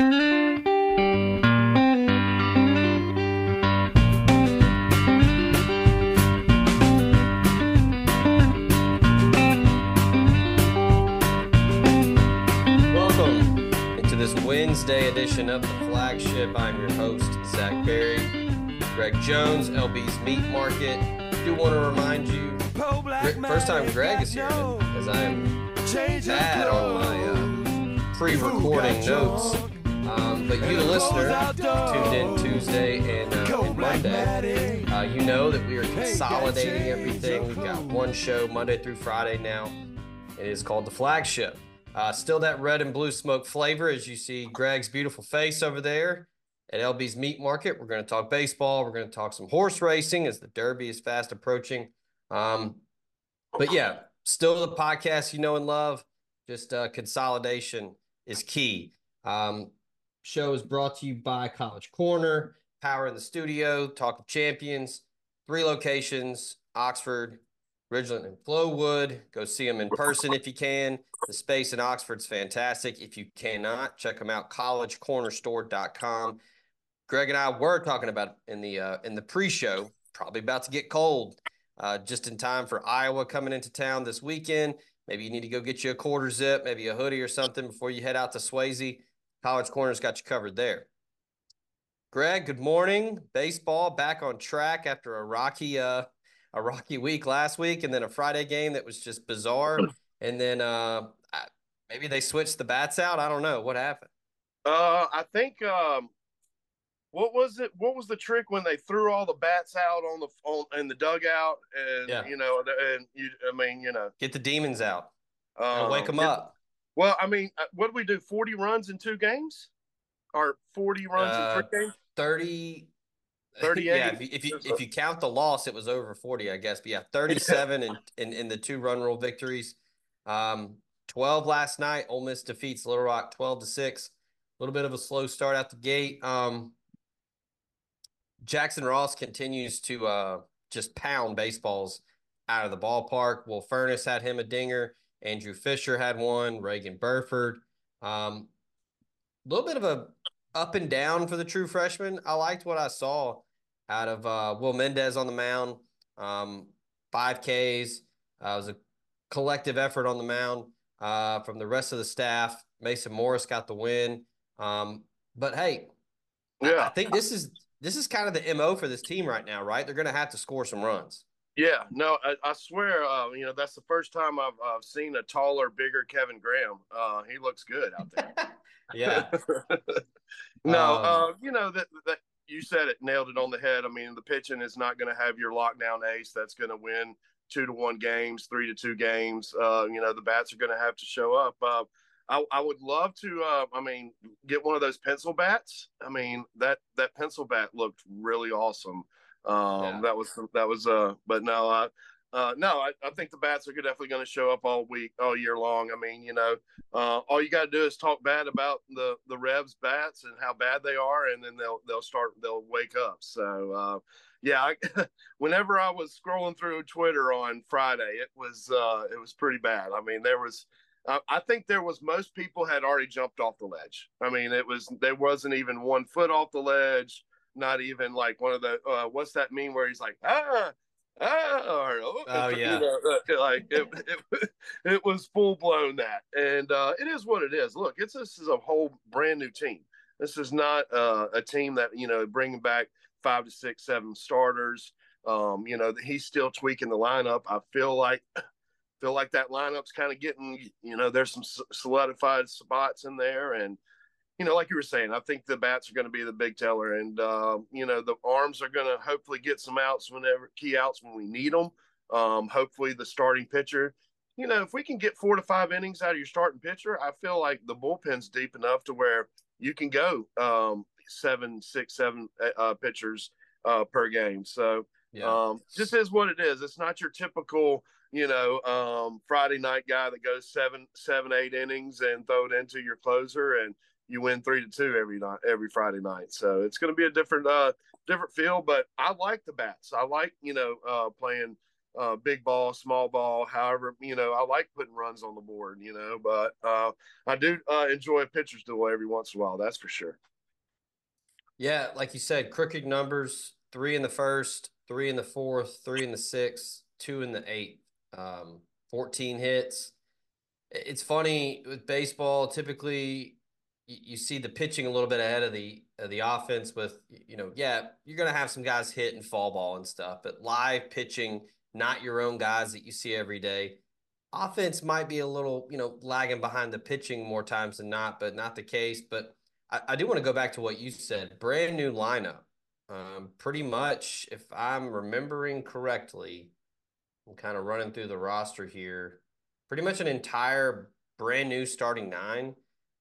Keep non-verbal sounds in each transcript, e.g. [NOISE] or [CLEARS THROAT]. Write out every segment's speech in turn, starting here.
Welcome into this Wednesday edition of the flagship. I'm your host, Zach Berry. Greg Jones, LB's Meat Market. do want to remind you, first time Greg is here, as I am bad on my uh, pre-recording notes. Um, but you, the listener, tuned in Tuesday and, uh, and Monday. Uh, you know that we are consolidating everything. We've got one show Monday through Friday now. It is called the flagship. Uh, still that red and blue smoke flavor as you see Greg's beautiful face over there at LB's Meat Market. We're going to talk baseball. We're going to talk some horse racing as the Derby is fast approaching. Um, but yeah, still the podcast you know and love. Just uh, consolidation is key. Um, show is brought to you by College Corner, Power in the Studio, Talk of Champions, three locations Oxford, Ridgeland, and Flowood. Go see them in person if you can. The space in Oxford's fantastic. If you cannot, check them out, collegecornerstore.com. Greg and I were talking about in the uh, in the pre-show, probably about to get cold, uh, just in time for Iowa coming into town this weekend. Maybe you need to go get you a quarter zip, maybe a hoodie or something before you head out to Swayze. College Corner's got you covered there. Greg, good morning. Baseball back on track after a rocky uh, a rocky week last week, and then a Friday game that was just bizarre. [CLEARS THROAT] And then uh, maybe they switched the bats out. I don't know what happened. Uh, I think um, what was it? What was the trick when they threw all the bats out on the on in the dugout? And Yeah. you know, and you, I mean, you know, Get the demons out. um, wake them up. Well, I mean, uh, what do we do? Forty runs in two games, or forty runs Uh, in three games? 30 38. yeah if you, if you if you count the loss it was over 40 i guess but yeah 37 in, [LAUGHS] in in the two run rule victories um 12 last night Ole Miss defeats Little Rock 12 to 6 a little bit of a slow start out the gate um Jackson Ross continues to uh just pound baseballs out of the ballpark Will Furniss had him a dinger Andrew Fischer had one Reagan Burford um a little bit of a up and down for the true freshman. I liked what I saw out of uh, Will Mendez on the mound. Um, five Ks. Uh, it was a collective effort on the mound uh, from the rest of the staff. Mason Morris got the win. Um, but hey, I- I, think this is this is kind of the mo for this team right now, right? They're going to have to score some runs. Yeah. No, I, I swear, uh, you know, that's the first time I've, I've seen a taller, bigger Kevin Graham. Uh, he looks good out there. [LAUGHS] yeah, [LAUGHS] no, Um, uh, you know that that you said it, nailed it on the head. I mean, the pitching is not going to have your lockdown ace that's going to win two to one games, three to two games. Uh, you know, the bats are going to have to show up. Uh, I, I would love to. Uh, I mean, get one of those pencil bats. I mean, that that pencil bat looked really awesome. Um, Yeah. That was that was. Uh, but no, I. Uh, no, I, I think the bats are definitely going to show up all week, all year long. I mean, you know, uh, all you got to do is talk bad about the the Rebs bats and how bad they are, and then they'll they'll start they'll wake up. So uh, yeah, I, [LAUGHS] whenever I was scrolling through Twitter on Friday, it was uh, it was pretty bad. I mean, there was. I think there was most people had already jumped off the ledge. I mean, it was there wasn't even one foot off the ledge. Not even like one of the uh, what's that mean where he's like ah ah or oh, Oh, [LAUGHS] you yeah. know, uh, [LAUGHS] like it, it, [LAUGHS] it was full blown that, and uh, it is what it is. Look, it's this is a whole brand new team. This is not uh, a team that you know bringing back five to six, seven starters. Um, you know, he's still tweaking the lineup. I feel like feel like that lineup's kind of getting, you know, there's some solidified spots in there, and you know, like you were saying, I think the bats are going to be the big teller, and uh, you know, the arms are going to hopefully get some outs whenever key outs when we need them. Um, hopefully, the starting pitcher. You know, if we can get four to five innings out of your starting pitcher, I feel like the bullpen's deep enough to where you can go um, seven, six, seven uh, pitchers uh, per game. So yeah. um, just is what it is. It's not your typical, you know, um, Friday night guy that goes seven, seven, eight innings and throw it into your closer and you win three to two every night, every Friday night. So it's going to be a different, uh, different feel. But I like the bats. I like, you know, uh, playing uh, big ball, small ball, however, you know, I like putting runs on the board, you know, but uh, I do uh, enjoy a pitcher's duel every once in a while. That's for sure. Yeah, like you said, crooked numbers: three in the first, three in the fourth, three in the sixth, two in the eighth. Um, Fourteen hits. It's funny with baseball. Typically, you see the pitching a little bit ahead of the of the offense. With you know, yeah, you're gonna have some guys hit and fall ball and stuff, but live pitching, not your own guys that you see every day. Offense might be a little, you know, lagging behind the pitching more times than not, but not the case. But I, I do want to go back to what you said. Brand new lineup. Um, pretty much, if I'm remembering correctly, I'm kind of running through the roster here. Pretty much an entire brand new starting nine.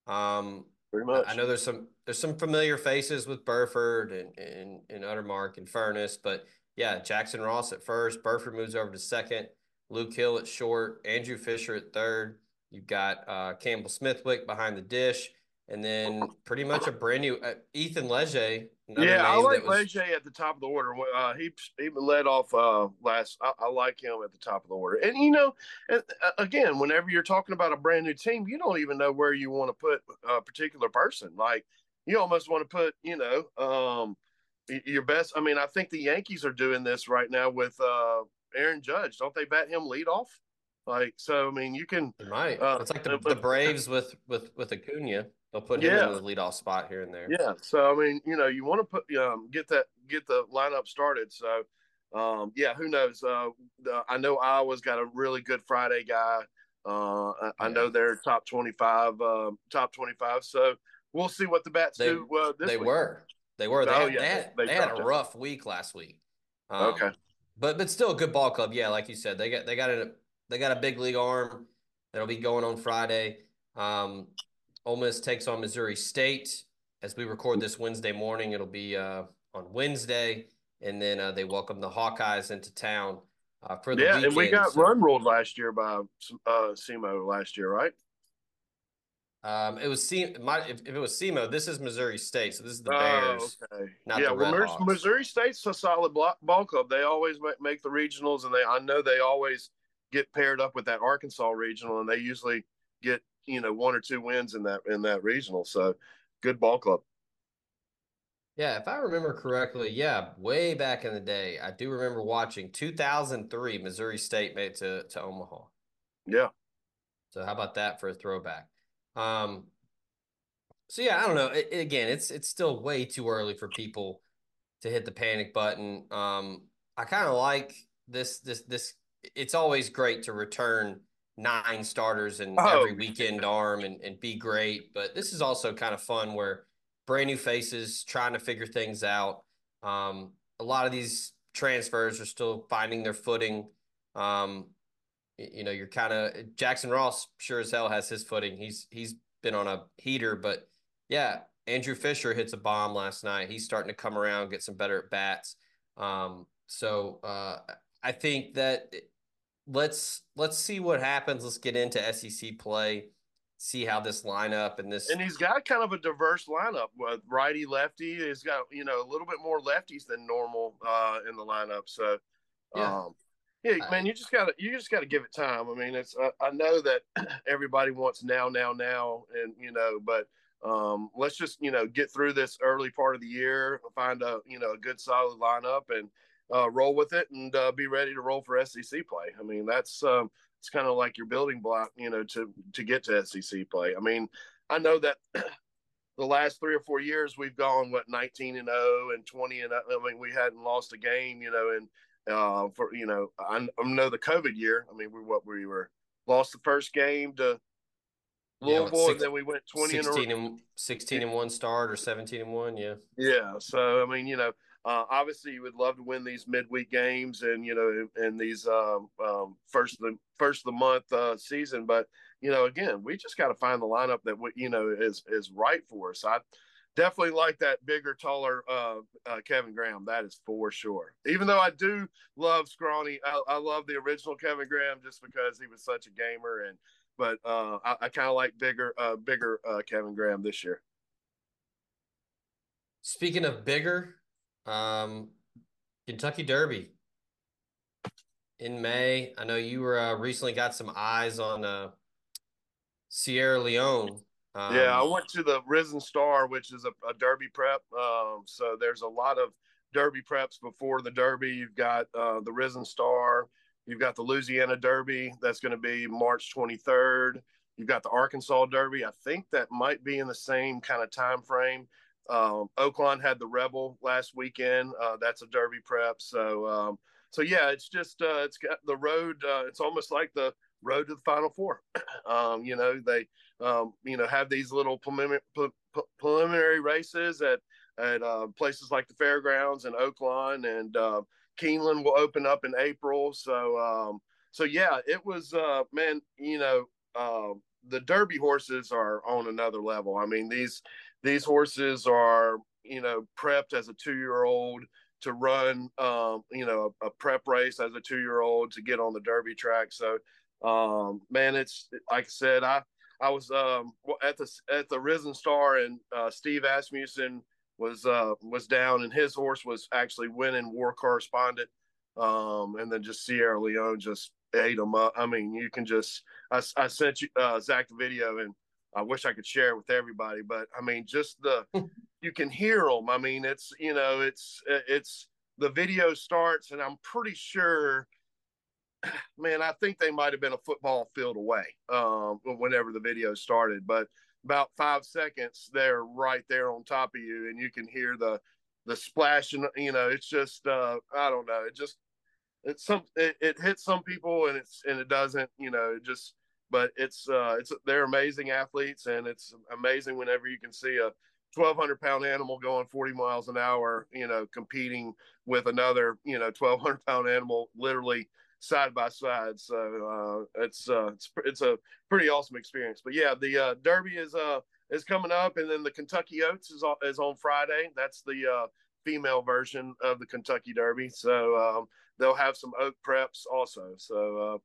Um, pretty much. I know there's some there's some familiar faces with Burford and and, and Utermark and Furniss, but yeah, Jackson Ross at first. Burford moves over to second. Luke Hill at short. Andrew Fischer at third. You've got uh, Campbell Smithwick behind the dish and then pretty much a brand new uh, Ethan Leger. Yeah, I like was... Leger at the top of the order. Uh, he he led off uh, last. I, I, like him at the top of the order. And you know, uh, again, whenever you're talking about a brand new team, you don't even know where you want to put a particular person. Like you almost want to put, you know, um, your best. I mean, I think the Yankees are doing this right now with uh, Aaron Judge. Don't they bat him lead off? Like so, I mean, you can. Right. Uh, it's like the, the Braves with with with Acuna. They'll put him yeah. in the leadoff spot here and there. Yeah. So I mean, you know, you want to put um, get that get the lineup started. So um, yeah, who knows? Uh, the, I know Iowa's got a really good Friday guy. Uh, I, I, know they're top twenty five, uh, top twenty five. So we'll see what the bats they, do. Uh, they week. were, they were. They, oh, had, yeah, they had, they, they had a rough week last week. Um, okay, but but still a good ball club. Yeah, like you said, they got they got a they got a big league arm that'll be going on Friday. Um, Ole Miss takes on Missouri State. As we record this Wednesday morning, it'll be uh, on Wednesday, and then uh, they welcome the Hawkeyes into town uh, for the yeah. Weekend. And we got so, run ruled last year by uh, SEMO last year, right? Um, it was C- my, if, if, it was SEMO, this is Missouri State, so this is the Bears. Oh, okay. yeah, well, Missouri State's a solid ball club. They always make the regionals, and they I know they always get paired up with that Arkansas regional, and they usually get you know one or two wins in that in that regional. So good ball club. Yeah, if I remember correctly, yeah, way back in the day, I do remember watching 2003 Missouri State made to to Omaha. Yeah. So how about that for a throwback? Um, so yeah, I don't know. It, again, it's it's still way too early for people to hit the panic button. Um, I kind of like this this this. It's always great to return nine starters and oh. every weekend arm and, and be great. But this is also kind of fun where brand new faces trying to figure things out. Um, a lot of these transfers are still finding their footing. Um, you know, you're kind of Jackson Ross sure as hell has his footing. He's he's been on a heater, but yeah, Andrew Fischer hits a bomb last night. He's starting to come around, get some better at bats. Um, so uh, I think that let's let's see what happens. Let's get into SEC play, see how this lineup and this and he's got kind of a diverse lineup with righty lefty. He's got you know a little bit more lefties than normal uh, in the lineup. So yeah. Um, yeah, man, you just gotta you just gotta give it time. I mean, it's I know that [CLEARS THROAT] everybody wants now, now, now, and you know, but um, let's just you know get through this early part of the year, find a you know a good solid lineup, and uh, roll with it and uh, be ready to roll for SEC play. I mean, that's um, it's kind of like your building block, you know, to to get to SEC play. I mean, I know that [CLEARS THROAT] the last three or four years we've gone what 19 and 0 and 20 and 0. I mean we hadn't lost a game, you know, and uh, for you know I, I know the COVID year. I mean we what we were lost the first game to Louisville, yeah, six, and then we went 20 16 and, and 16 and one start or 17 and one. Yeah. Yeah. So, I mean, you know, uh, obviously you would love to win these midweek games and, you know, and these um, um, first of the first of the month uh, season. But, you know, again, we just got to find the lineup that, we, you know, is, is right for us. I definitely like that bigger, taller uh, uh, Kevin Graham. That is for sure. Even though I do love Scrawny, I, I love the original Kevin Graham just because he was such a gamer and, but uh, I, I kind of like bigger, uh, bigger Kevin Graham this year. Speaking of bigger, um, Kentucky Derby in May. I know you were uh, recently got some eyes on uh, Sierra Leone. Um, yeah, I went to the Risen Star, which is a, a Derby prep. Um, so there's a lot of Derby preps before the Derby. You've got uh, the Risen Star. You've got the Louisiana Derby that's going to be March 23rd. You've got the Arkansas Derby. I think that might be in the same kind of time frame. Um, Oaklawn had the Rebel last weekend. Uh, that's a Derby prep. So, um, so yeah, it's just uh, it's got the road. Uh, it's almost like the road to the Final Four. [CLEARS THROAT] um, you know, they um, you know have these little preliminary, preliminary races at at uh, places like the fairgrounds and Oaklawn and uh, Keeneland will open up in April. So, um, so yeah, it was, uh, man, you know, uh, the Derby horses are on another level. I mean, these, these horses are, you know, prepped as a two year old to run, um, you know, a, a prep race as a two year old to get on the Derby track. So, um, man, it's like I said, I, I was um, at the at the Risen Star, and uh, Steve Asmussen was uh, was down, and his horse was actually winning War Correspondent, um, and then just Sierra Leone just ate him up. I mean, you can just I, I sent you uh, Zach the video, and I wish I could share it with everybody, but I mean, just the [LAUGHS] you can hear them. I mean, it's you know, it's it's the video starts, and I'm pretty sure. [CLEARS THROAT] Man, I think they might have been a football field away um, whenever the video started, but about five seconds, they're right there on top of you, and you can hear the the splashing. You know, it's just uh, I don't know. It just it's some it, it hits some people, and it's and it doesn't. You know, it just but it's uh, it's they're amazing athletes, and it's amazing whenever you can see a 1200 pound animal going 40 miles an hour. You know, competing with another you know 1200 pound animal, literally side by side. So uh, it's uh, it's it's a pretty awesome experience. But yeah, the uh, Derby is uh is coming up, and then the Kentucky Oaks is on, is on Friday. That's the uh, female version of the Kentucky Derby. So um, they'll have some oak preps also. So uh,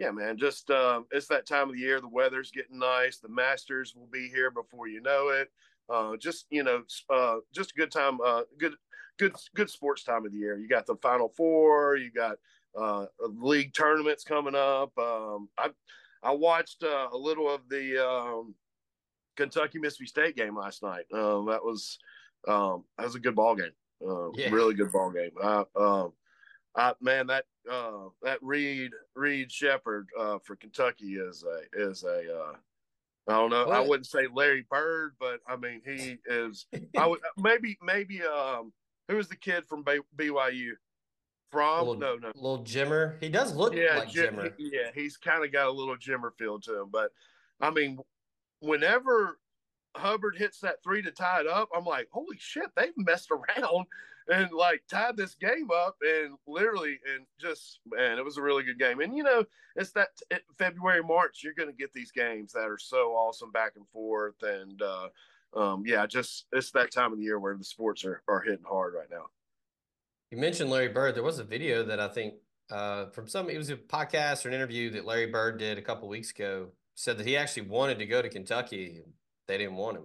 yeah, man, just uh, it's that time of the year. The weather's getting nice. The Masters will be here before you know it. Uh, just you know, uh, just a good time. Uh, good, good, good sports time of the year. You got the Final Four. You got uh, league tournaments coming up. Um, I I watched uh, a little of the um, Kentucky Mississippi State game last night. Um, that was um, that was a good ball game. Uh, yeah. Really good ball game. I, I, man, that uh, that Reed Reed Sheppard uh, for Kentucky is a is a uh, I don't know. What? I wouldn't say Larry Bird, but I mean he is. I would [LAUGHS] maybe maybe um who was the kid from BYU? From little, no no little Jimmer. He does look yeah, like Jim, Jimmer. Yeah, he's kind of got a little Jimmer feel to him. But I mean, whenever Hubbard hits that three to tie it up, I'm like, holy shit, they've messed around and like tied this game up and literally and just man, it was a really good game. And you know, it's that it, February March, you're going to get these games that are so awesome back and forth and. uh um, yeah, just it's that time of the year where the sports are, are hitting hard right now. You mentioned Larry Bird. There was a video that I think uh, from some, it was a podcast or an interview that Larry Bird did a couple weeks ago. Said that he actually wanted to go to Kentucky. They didn't want him.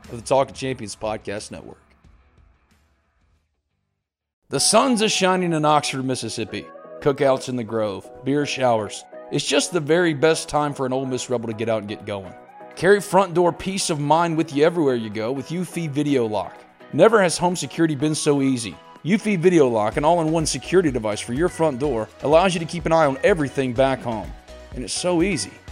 of the Talk of Champions Podcast Network. The sun's are shining in Oxford, Mississippi. Cookouts in the Grove, beer showers. It's just the very best time for an Ole Miss Rebel to get out and get going. Carry front door peace of mind with you everywhere you go with Eufy Video Lock. Never has home security been so easy. Eufy Video Lock, an all in one security device for your front door, allows you to keep an eye on everything back home. And it's so easy.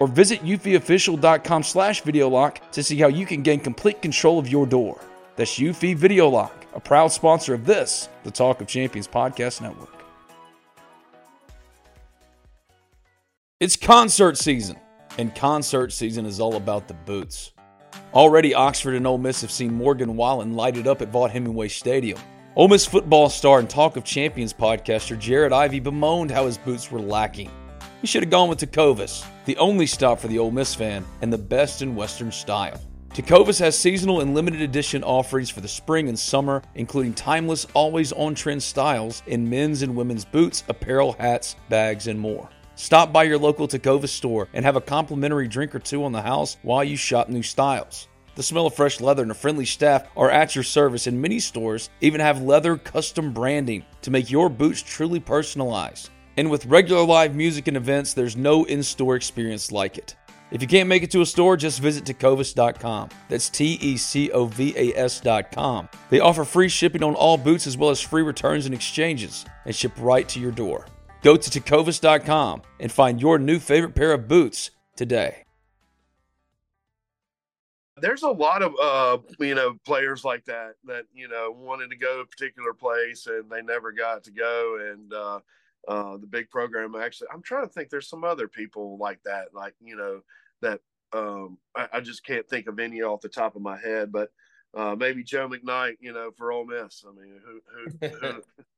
Or visit eufyofficial.com slash video lock to see how you can gain complete control of your door. That's Eufy Video Lock, a proud sponsor of this, the Talk of Champions Podcast Network. It's concert season, and concert season is all about the boots. Already, Oxford and Ole Miss have seen Morgan Wallen lighted up at Vaught Hemingway Stadium. Ole Miss football star and Talk of Champions podcaster Jared Ivey bemoaned how his boots were lacking. He should have gone with Tecovas, the only stop for the Ole Miss fan and the best in Western style. Tecovas has seasonal and limited edition offerings for the spring and summer, including timeless, always on trend styles in men's and women's boots, apparel, hats, bags, and more. Stop by your local Tecovas store and have a complimentary drink or two on the house while you shop new styles. The smell of fresh leather and a friendly staff are at your service, and many stores even have leather custom branding to make your boots truly personalized. And with regular live music and events, there's no in store experience like it. If you can't make it to a store, just visit tecovas.com. That's T E C O V A S.com. They offer free shipping on all boots as well as free returns and exchanges and ship right to your door. Go to tecovas.com and find your new favorite pair of boots today. There's a lot of uh, you know players like that that you know wanted to go to a particular place and they never got to go and uh, uh, the big program actually I'm trying to think there's some other people like that like you know that um, I, I, just can't think of any off the top of my head but uh, maybe Joe McKnight you know for Ole Miss I mean who, who, who [LAUGHS]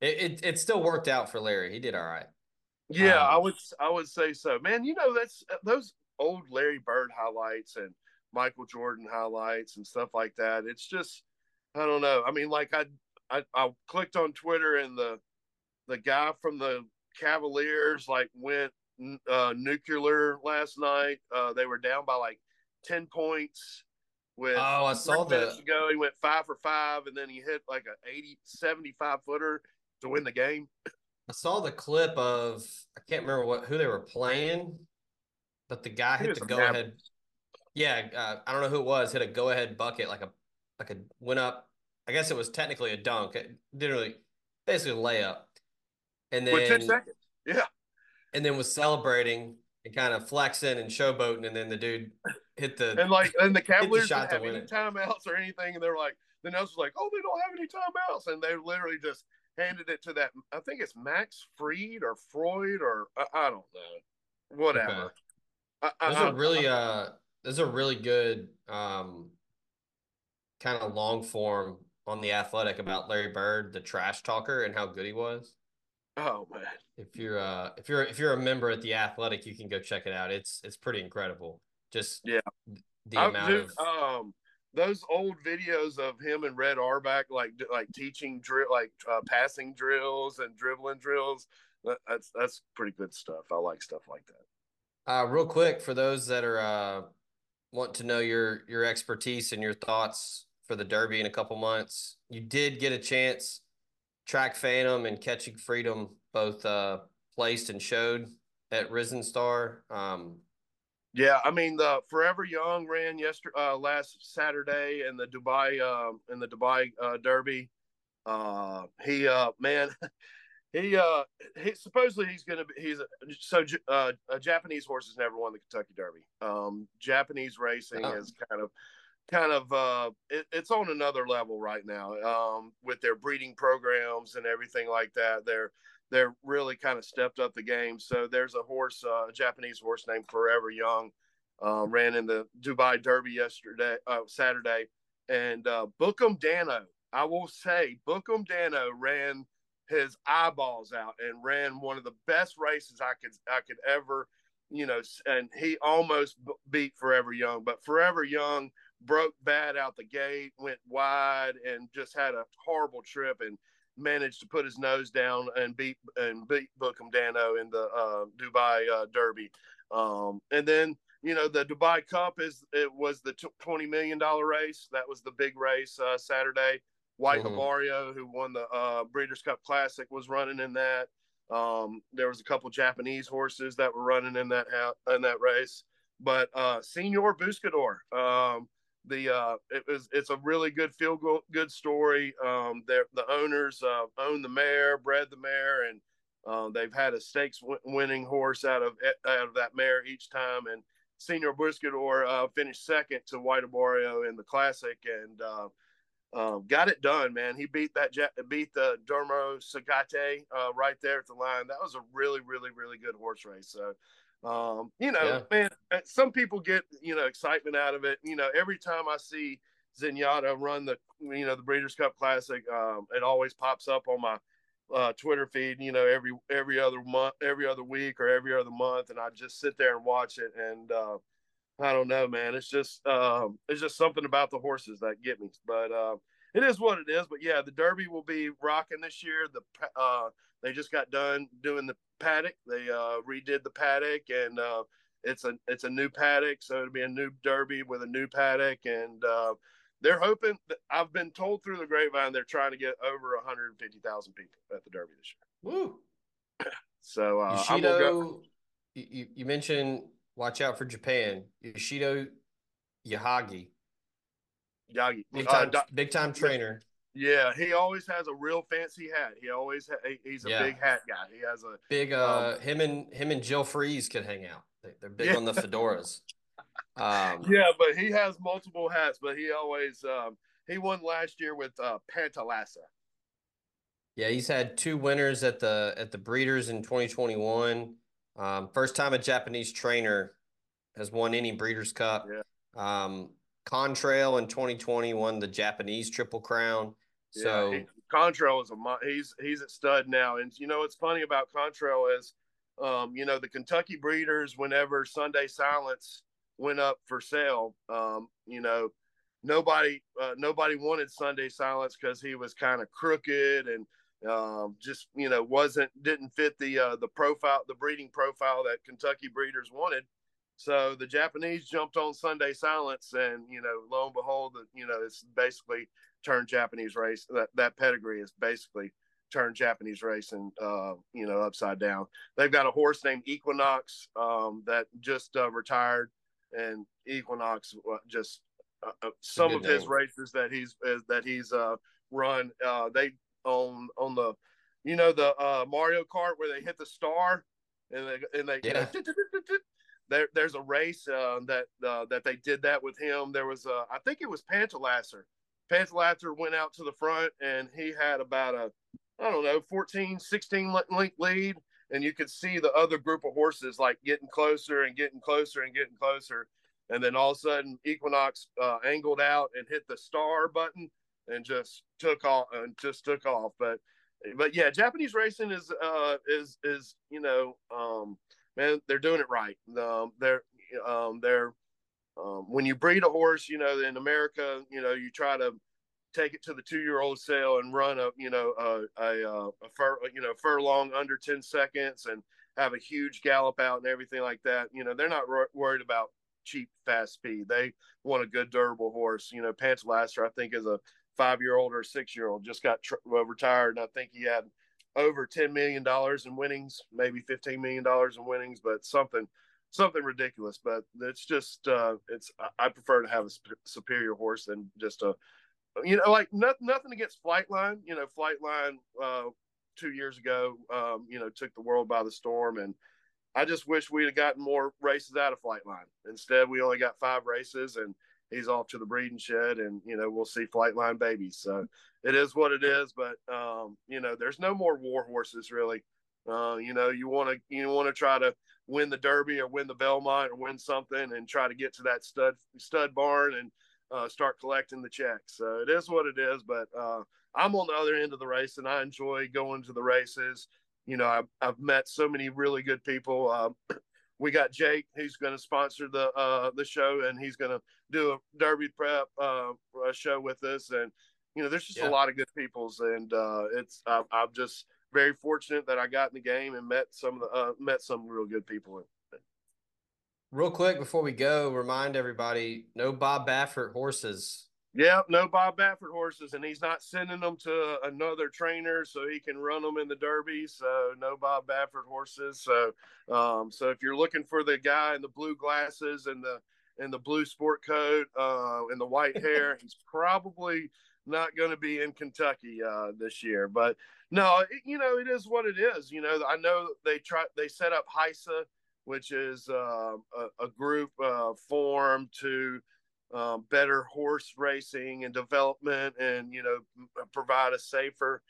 It, it, it still worked out for Larry. He did all right. Yeah, um, I would I would say so. Man, you know that's those old Larry Bird highlights and Michael Jordan highlights and stuff like that. It's just I don't know. I mean, like I I, I clicked on Twitter and the the guy from the Cavaliers like went uh, nuclear last night. Uh, they were down by like ten points with oh I saw that ago. He went five for five and then he hit like a 80, 75 footer to win the game. I saw the clip of I can't remember what who they were playing, but the guy hit the go ahead. Yeah, uh, I don't know who it was. Hit a go ahead bucket like a like a went up. I guess it was technically a dunk. It didn't really basically a layup. And then With ten seconds. Yeah. And then was celebrating and kind of flexing and showboating, and then the dude hit the and like and the [LAUGHS] Cavaliers didn't have any timeouts or anything, and they're like the nose was like, oh, they don't have any timeouts, and they literally just handed it to that. I think it's Max Freed or Freud or I, I don't know, whatever. Okay. I, there's a really uh, there's a really good um, kind of long form on the Athletic about Larry Bird, the trash talker, and how good he was. Oh man! If you're uh, if you're if you're a member at the Athletic, you can go check it out. It's it's pretty incredible. Just yeah, the amount of um those old videos of him and Red Auerbach like like teaching drill, like uh, passing drills and dribbling drills. That's that's pretty good stuff. I like stuff like that. Uh, real quick for those that are uh, want to know your your expertise and your thoughts for the Derby in a couple months. You did get a chance. Track Phantom and Catching Freedom both uh, placed and showed at Risen Star. Um, yeah, I mean the Forever Young ran yesterday, uh, last Saturday in the Dubai uh, in the Dubai uh, Derby. Uh, he uh, man, [LAUGHS] he uh, he supposedly he's gonna be he's a, so uh, a Japanese horse has never won the Kentucky Derby. Um, Japanese racing oh. is kind of kind of uh, it, it's on another level right now um, with their breeding programs and everything like that. They're they're really kind of stepped up the game. So there's a horse, uh, a Japanese horse named Forever Young, um, ran in the Dubai Derby yesterday, uh, Saturday, and uh, Book'em Danno. I will say, Book'em Danno ran his eyeballs out and ran one of the best races I could I could ever, you know, and he almost beat Forever Young, but Forever Young broke bad out the gate, went wide, and just had a horrible trip and managed to put his nose down and beat and beat Book'em Danno in the uh, Dubai uh, Derby. Um, and then you know the Dubai Cup is it was the twenty million dollar race. That was the big race uh, Saturday. White mm who won the uh, Breeders' Cup Classic, was running in that. Um, there was a couple Japanese horses that were running in that in that race, but uh, Senor Buscador, um, the uh, it was it's a really good feel good, story. Um, the owners uh, own the mare, bred the mare, and uh, they've had a stakes w- winning horse out of out of that mare each time. And Senor Buscador uh, finished second to White Abarrio in the Classic, and uh, uh, got it done. Man, he beat that beat the Derma Sotogake uh, right there at the line. That was a really, really, really good horse race. So um, you know, yeah. man, uh, some people get you know excitement out of it. You know, every time I see Zenyatta run the you know the Breeders' Cup Classic, um, it always pops up on my uh, Twitter feed. You know, every every other month, every other week, or every other month, and I just sit there and watch it. And uh, I don't know, man. It's just um, it's just something about the horses that get me. But uh, it is what it is. But yeah, the Derby will be rocking this year. The uh, they just got done doing the paddock. They uh, redid the paddock, and uh, it's a it's a new paddock, so it'll be a new Derby with a new paddock, and uh, they're hoping. That, I've been told through the grapevine they're trying to get over 150,000 people at the Derby this year. Woo! [CLEARS THROAT] so uh, Yoshido, you, you mentioned watch out for Japan. Yoshito Yahagi. Yagi, big time, uh, big time trainer. Yeah, he always has a real fancy hat. He always ha- he's a yeah. big hat guy. He has a big. Uh, um, him and him and Jill Freeze could hang out. They're big yeah. on the fedoras. [LAUGHS] Um, yeah, but he has multiple hats. But he always um, he won last year with uh, Panthalassa. Yeah, he's had two winners at the at the Breeders in 2021. Um, first time a Japanese trainer has won any Breeders' Cup. Yeah. Um, Contrail in 2020 won the Japanese Triple Crown. So yeah, Contrail is a he's he's at stud now, and you know what's funny about Contrail is, um, you know the Kentucky breeders whenever Sunday Silence went up for sale, um, you know nobody uh, nobody wanted Sunday Silence because he was kind of crooked and um, just you know wasn't didn't fit the uh, the profile the breeding profile that Kentucky breeders wanted. So the Japanese jumped on Sunday Silence, and you know, lo and behold, you know, it's basically turned Japanese race. That that pedigree is basically turned Japanese racing, uh, you know, upside down. They've got a horse named Equinox um, that just uh, retired, and Equinox uh, just uh, uh some of his races that he's uh, that he's run. they on on the, you know, the Mario Kart where they hit the star, and they and they. Yeah. [LAUGHS] there, there's a race uh, that uh, that they did that with him. There was, I think it was Panthalassa. Panthalassa went out to the front and he had about a, I don't know, 14, 16 length lead. And you could see the other group of horses like getting closer and getting closer and getting closer. And then all of a sudden, Equinox uh, angled out and hit the star button and just took off and just took off. But but yeah, Japanese racing is uh, is is you know um, man, they're doing it right. Um, they're um, they're um, when you breed a horse, you know, in America, you know, you try to take it to the two year old sale and run a, you know, a, a, a fur, you know, furlong under 10 seconds and have a huge gallop out and everything like that. You know, they're not worried about cheap, fast speed. They want a good, durable horse. You know, Panthalassa, I think, is a five year old or six year old, just got tr- retired. And I think he had over $10 million in winnings, maybe $15 million in winnings, but something something ridiculous. But it's just uh, it's I prefer to have a superior horse than just a you know like nothing nothing against Flightline. You know, Flightline uh, two years ago, um, you know, took the world by the storm, and I just wish we'd have gotten more races out of Flightline. Instead, we only got five races, and he's off to the breeding shed, and you know we'll see Flightline babies. So it is what it is. But um, you know, there's no more war horses really. Uh, you know, you want to you want to try to win the Derby or win the Belmont or win something and try to get to that stud stud barn and uh, start collecting the checks. So it is what it is. But uh, I'm on the other end of the race and I enjoy going to the races. You know, I've, I've met so many really good people. Uh, [CLEARS THROAT] we got Jake, who's going to sponsor the uh, the show, and he's going to do a Derby prep uh, show with us. And you know, there's just yeah. a lot of good peoples, and uh, it's I, I'm just very fortunate that I got in the game and met some of the uh, met some real good people. Real quick before we go, remind everybody: no Bob Baffert horses. Yep, no Bob Baffert horses, and he's not sending them to another trainer so he can run them in the Derby. So no Bob Baffert horses. So, um, so if you're looking for the guy in the blue glasses and the and the blue sport coat uh, and the white hair, [LAUGHS] he's probably not going to be in Kentucky uh, this year. But no, it, you know, it is what it is. You know, I know they try they set up HISA, which is uh, a, a, group uh, formed to um, better horse racing and development, and you know, provide a safer,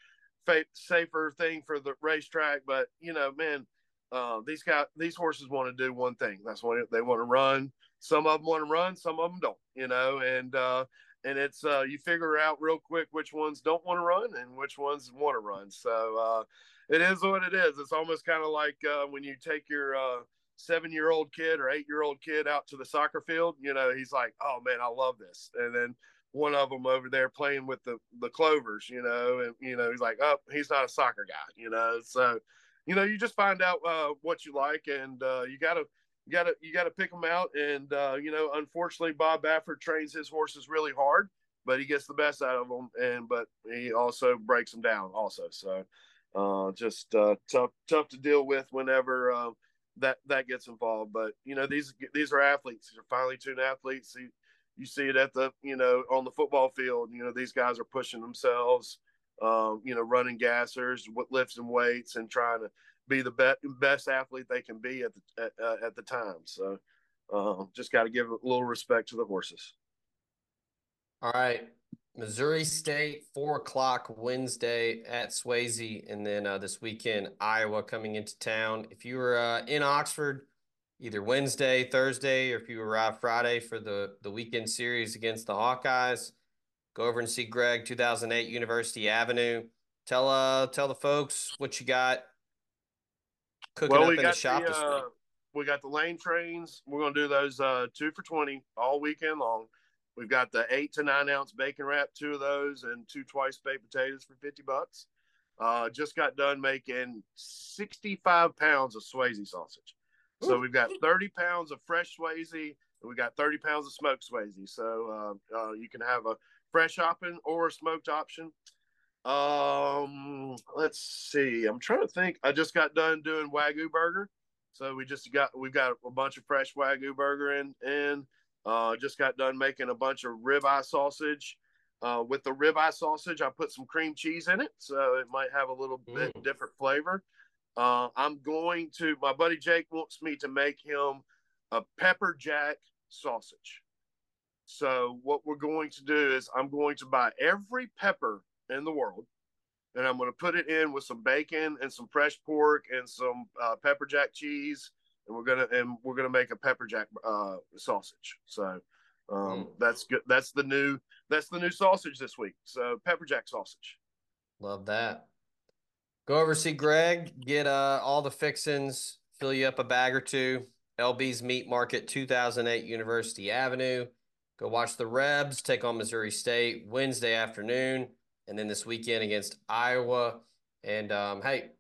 safer thing for the racetrack. But you know, man, uh, these guys, these horses want to do one thing. That's what they want to run. Some of them want to run, some of them don't. You know, and uh, and it's uh, you figure out real quick which ones don't want to run and which ones want to run. So uh, it is what it is. It's almost kind of like uh, when you take your uh, seven year old kid or eight year old kid out to the soccer field. You know, he's like, "Oh man, I love this," and then one of them over there playing with the the clovers. You know, and you know he's like, "Oh, he's not a soccer guy." You know, so you know you just find out uh, what you like, and uh, you got to you gotta you gotta pick them out. And uh, you know, unfortunately, Bob Baffert trains his horses really hard, but he gets the best out of them. And but he also breaks them down also. So uh, just uh, tough tough to deal with whenever uh, that that gets involved. But you know, these these are athletes. These are finely tuned athletes. You, you see it at the you know on the football field. You know, these guys are pushing themselves. Um, you know, running gassers, lifts and weights, and trying to be the best best athlete they can be at the at, uh, at the time. So uh, just got to give a little respect to the horses. All right, Missouri State, four o'clock Wednesday at Swayze, and then uh, this weekend Iowa coming into town. If you were uh, in Oxford, either Wednesday, Thursday, or if you arrive Friday for the the weekend series against the Hawkeyes, go over and see Greg, 2008 University Avenue. Tell uh tell the folks what you got cooking well, up we in got the shop the, uh, we got the lane trains. We're going to do those uh, two for 20 all weekend long. We've got the eight to nine ounce bacon wrap, two of those, and two twice baked potatoes for 50 bucks. Uh, just got done making 65 pounds of Swayze sausage. So Ooh. we've got 30 pounds of fresh Swayze, and we got 30 pounds of smoked Swayze. So uh, uh, you can have a fresh option or a smoked option. Um, let's see. I'm trying to think. I just got done doing wagyu burger, so we just got we've got a bunch of fresh wagyu burger in, and uh, just got done making a bunch of ribeye sausage. Uh, with the ribeye sausage, I put some cream cheese in it, so it might have a little bit mm. different flavor. Uh, I'm going to. My buddy Jake wants me to make him a pepper jack sausage. So what we're going to do is I'm going to buy every pepper in the world. And I'm going to put it in with some bacon and some fresh pork and some uh, pepper jack cheese, and we're gonna and we're gonna make a pepper jack uh, sausage. So um, mm. that's good. That's the new that's the new sausage this week. So pepper jack sausage. Love that. Go over see Greg, get uh, all the fixins, fill you up a bag or two, LB's Meat Market, 2008 University Avenue. Go watch the Rebs take on Missouri State Wednesday afternoon, and then this weekend against Iowa. And um, hey,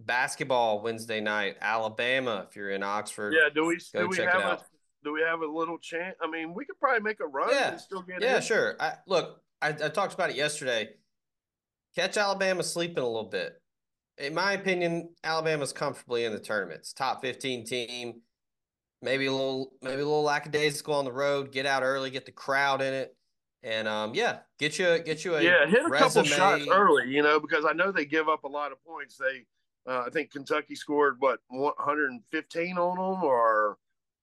basketball Wednesday night, Alabama. If you're in Oxford, yeah. Do we do we have a do we have a little chance? I mean, we could probably make a run yeah. and still get yeah, in. sure. I, look, I, I talked about it yesterday. Catch Alabama sleeping a little bit. In my opinion, Alabama's comfortably in the tournaments. Top 15 team. Maybe a little, maybe a little lackadaisical on the road. Get out early, get the crowd in it, and um, yeah, get you get you a yeah, hit a resume. couple shots early, you know, because I know they give up a lot of points. They, uh, I think Kentucky scored what 115 on them, or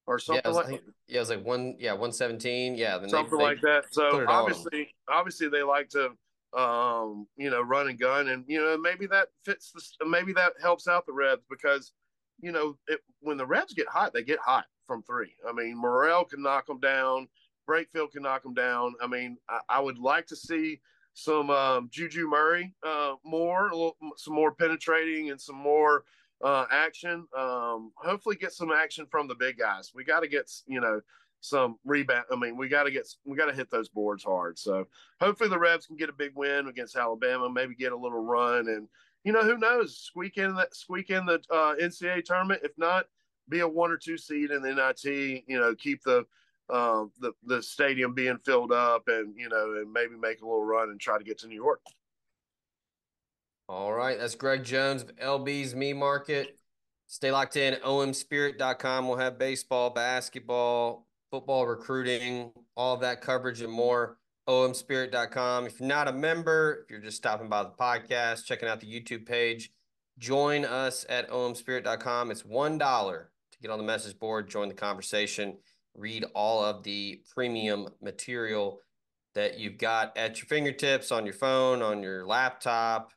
or something yeah, like think, yeah, it was like one yeah 117 yeah something they, like that. So obviously, obviously they like to um, you know, run and gun, and you know maybe that fits the maybe that helps out the Rebs because you know it, when the Rebs get hot, they get hot from three. I mean, Murrell can knock them down, Brakefield can knock them down. I mean, I, I would like to see some um, Juju Murray uh, more, little, some more penetrating and some more uh, action. Um, hopefully, get some action from the big guys. We got to get you know some rebound. I mean, we got to get we got to hit those boards hard. So hopefully the Rebs can get a big win against Alabama, maybe get a little run, and you know who knows, squeak in that squeak in the uh, NCAA tournament. If not, be a one or two seed in the NIT. You know, keep the uh, the the stadium being filled up, and you know, and maybe make a little run and try to get to New York. All right, that's Greg Jones of LB's Meat Market. Stay locked in. omspirit.com. We'll have baseball, basketball, football recruiting, all that coverage and more. omspirit.com. If you're not a member, if you're just stopping by the podcast, checking out the YouTube page, join us at omspirit.com. It's $1 to get on the message board, join the conversation, read all of the premium material that you've got at your fingertips on your phone, on your laptop,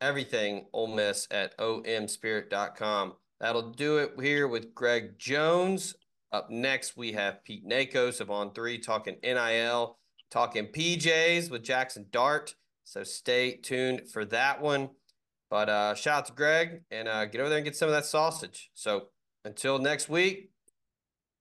everything Ole Miss at omspirit.com. That'll do it here with Greg Jones. Up next, we have Pete Nakos of On Three talking NIL, talking PJs with Jaxson Dart. So stay tuned for that one. But uh, shout out to Greg and uh, get over there and get some of that sausage. So until next week,